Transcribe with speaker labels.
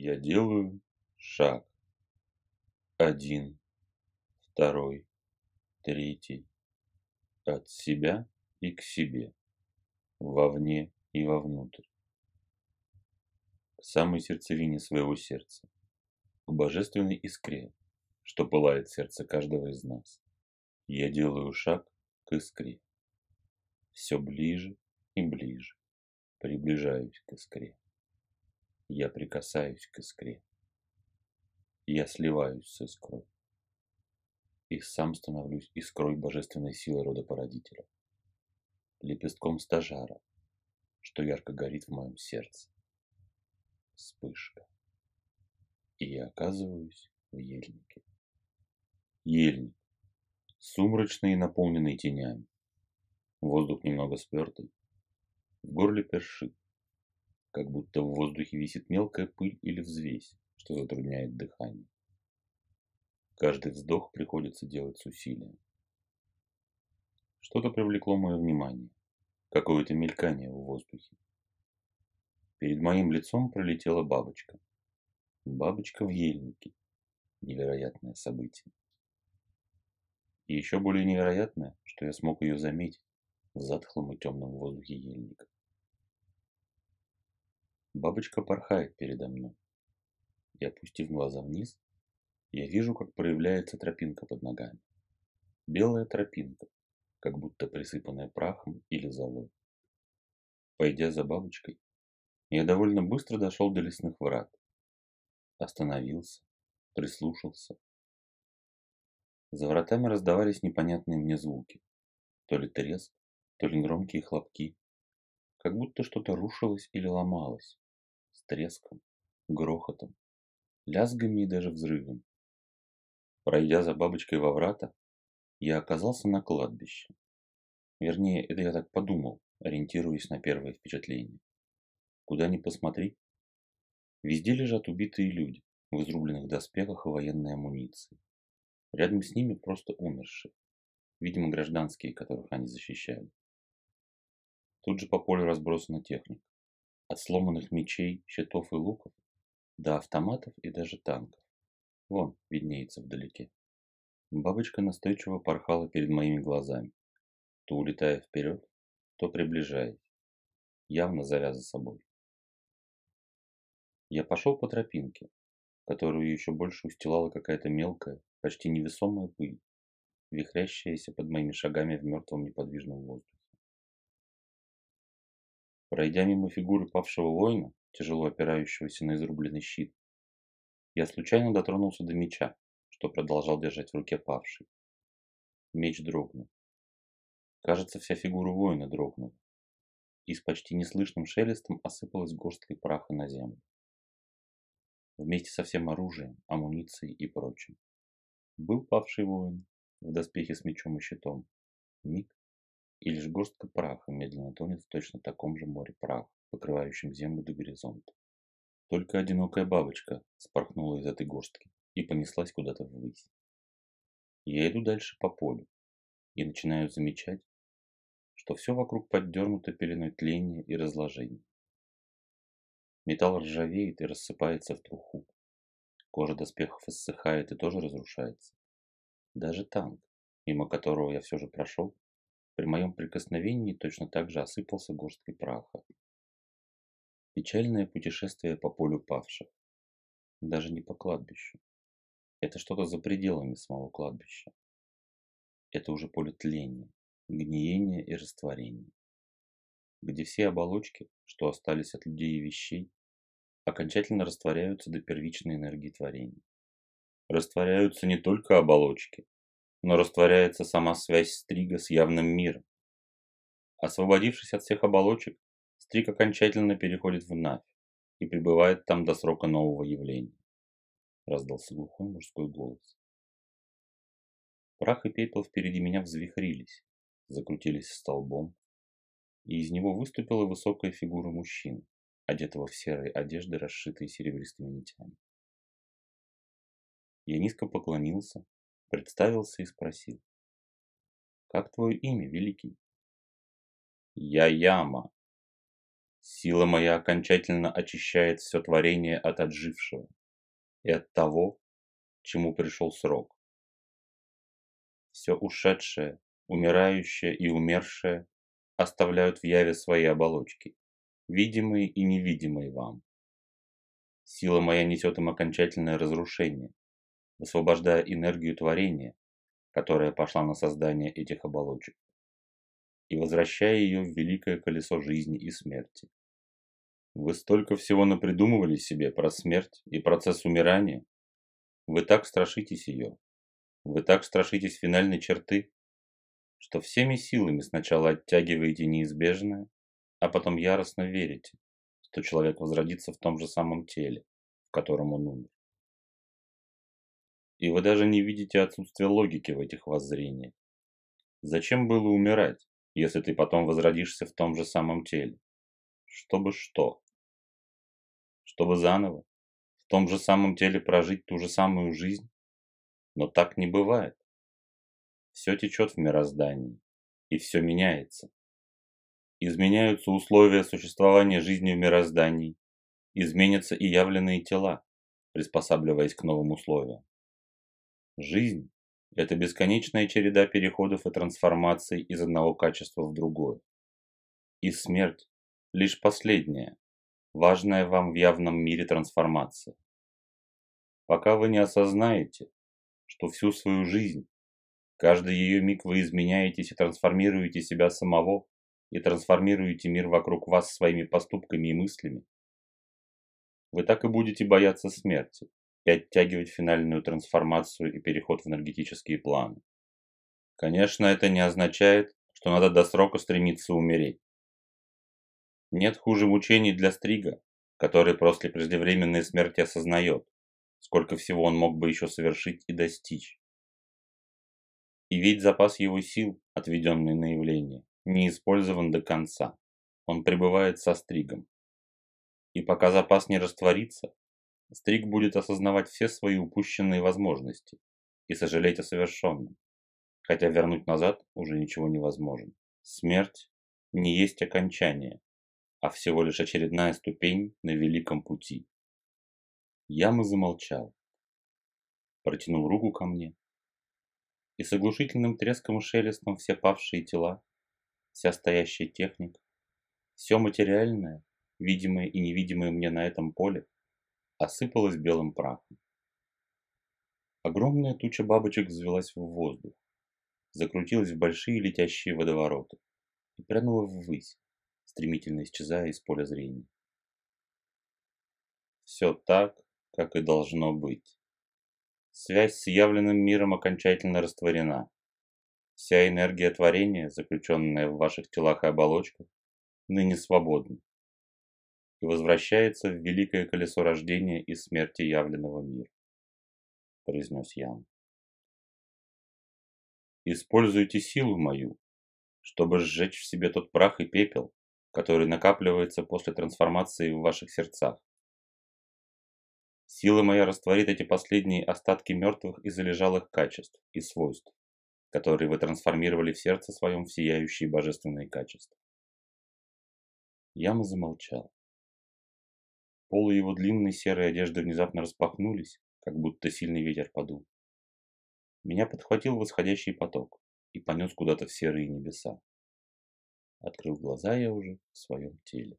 Speaker 1: Я делаю шаг. Один, второй, третий. От себя и к себе. Вовне и вовнутрь. К самой сердцевине своего сердца. К божественной искре, что пылает сердце каждого из нас. Я делаю шаг к искре. Все ближе и ближе приближаюсь к искре. Я прикасаюсь к искре. Я сливаюсь с искрой. И сам становлюсь искрой божественной силы рода породителя. Лепестком стажара, что ярко горит в моем сердце. Вспышка. И я оказываюсь в ельнике. Ельник. Сумрачный и наполненный тенями. Воздух немного спертый. В горле першит как будто в воздухе висит мелкая пыль или взвесь, что затрудняет дыхание. Каждый вздох приходится делать с усилием. Что-то привлекло мое внимание, какое-то мелькание в воздухе. Перед моим лицом пролетела бабочка. Бабочка в ельнике. Невероятное событие. И еще более невероятное, что я смог ее заметить в затхлом и темном воздухе ельника. Бабочка порхает передо мной. И опустив глаза вниз, я вижу, как проявляется тропинка под ногами. Белая тропинка, как будто присыпанная прахом или золой. Пойдя за бабочкой, я довольно быстро дошел до лесных врат. Остановился, прислушался. За вратами раздавались непонятные мне звуки. То ли треск, то ли громкие хлопки как будто что-то рушилось или ломалось, с треском, грохотом, лязгами и даже взрывами. Пройдя за бабочкой во врата, я оказался на кладбище. Вернее, это я так подумал, ориентируясь на первое впечатление. Куда ни посмотри, везде лежат убитые люди в изрубленных доспехах и военной амуниции. Рядом с ними просто умершие, видимо, гражданские, которых они защищали. Тут же по полю разбросана техника. От сломанных мечей, щитов и луков до автоматов и даже танков. Вон, виднеется вдалеке. Бабочка настойчиво порхала перед моими глазами, то улетая вперед, то приближаясь, явно зовя за собой. Я пошел по тропинке, которую еще больше устилала какая-то мелкая, почти невесомая пыль, вихрящаяся под моими шагами в мертвом неподвижном воздухе. Пройдя мимо фигуры павшего воина, тяжело опирающегося на изрубленный щит, я случайно дотронулся до меча, что продолжал держать в руке павший. Меч дрогнул. Кажется, вся фигура воина дрогнула, и с почти неслышным шелестом осыпалась горсткой праха на землю. Вместе со всем оружием, амуницией и прочим. Был павший воин в доспехе с мечом и щитом. Миг, и лишь горстка праха медленно тонет в точно таком же море праха, покрывающем землю до горизонта. Только одинокая бабочка спорхнула из этой горстки и понеслась куда-то ввысь. Я иду дальше по полю и начинаю замечать, что все вокруг поддернуто пеленой тления и разложения. Металл ржавеет и рассыпается в труху. Кожа доспехов иссыхает и тоже разрушается. Даже танк, мимо которого я все же прошел, при моем прикосновении точно так же осыпался горсткой праха. Печальное путешествие по полю павших. Даже не по кладбищу. Это что-то за пределами самого кладбища. Это уже поле тления, гниения и растворения. Где все оболочки, что остались от людей и вещей, окончательно растворяются до первичной энергии творения. Растворяются не только оболочки, но растворяется сама связь Стрига с явным миром. Освободившись от всех оболочек, Стриг окончательно переходит в Навь и пребывает там до срока нового явления. Раздался глухой мужской голос. Прах и пепел впереди меня взвихрились, закрутились столбом, и из него выступила высокая фигура мужчины, одетого в серые одежды, расшитые серебристыми нитями. Я низко поклонился, представился и спросил. «Как твое имя, Великий?» «Я Яма», Сила моя окончательно очищает все творение от отжившего и от того, чему пришел срок. Все ушедшее, умирающее и умершее оставляют в яве свои оболочки, видимые и невидимые вам. Сила моя несет им окончательное разрушение, высвобождая энергию творения, которая пошла на создание этих оболочек, и возвращая ее в великое колесо жизни и смерти. Вы столько всего напридумывали себе про смерть и процесс умирания. Вы так страшитесь ее. Вы так страшитесь финальной черты, что всеми силами сначала оттягиваете неизбежное, а потом яростно верите, что человек возродится в том же самом теле, в котором он умер. И вы даже не видите отсутствия логики в этих воззрениях. Зачем было умирать, если ты потом возродишься в том же самом теле? Чтобы что? Чтобы заново, в том же самом теле прожить ту же самую жизнь? Но так не бывает. Все течет в мироздании, и все меняется. Изменяются условия существования жизни в мироздании, изменятся и явленные тела, приспосабливаясь к новым условиям. Жизнь – это бесконечная череда переходов и трансформаций из одного качества в другое. И смерть – лишь последняя, важная вам в явном мире трансформация. Пока вы не осознаете, что всю свою жизнь, каждый ее миг вы изменяетесь и трансформируете себя самого, и трансформируете мир вокруг вас своими поступками и мыслями, вы так и будете бояться смерти и оттягивать финальную трансформацию и переход в энергетические планы. Конечно, это не означает, что надо до срока стремиться умереть. Нет хуже мучений для Стрига, который после преждевременной смерти осознает, сколько всего он мог бы еще совершить и достичь. И ведь запас его сил, отведенный на явление, не использован до конца. Он пребывает со Стригом. И пока запас не растворится, Стриг будет осознавать все свои упущенные возможности и сожалеть о совершенном, хотя вернуть назад уже ничего невозможно. Смерть не есть окончание, а всего лишь очередная ступень на великом пути. Яма замолчал, протянул руку ко мне, и с оглушительным треском и шелестом все павшие тела, вся стоящая техника, все материальное, видимое и невидимое мне на этом поле, осыпалась белым прахом. Огромная туча бабочек взвелась в воздух, закрутилась в большие летящие водовороты и прянула ввысь, стремительно исчезая из поля зрения. Все так, как и должно быть. Связь с явленным миром окончательно растворена. Вся энергия творения, заключенная в ваших телах и оболочках, ныне свободна и возвращается в великое колесо рождения и смерти явленного мира, произнес Ян. Используйте силу мою, чтобы сжечь в себе тот прах и пепел, который накапливается после трансформации в ваших сердцах. Сила моя растворит эти последние остатки мертвых и залежалых качеств и свойств, которые вы трансформировали в сердце своем в сияющие божественные качества. Яма замолчал. Полы его длинной серой одежды внезапно распахнулись, как будто сильный ветер подул. Меня подхватил восходящий поток и понес куда-то в серые небеса. Открыл глаза я уже в своем теле.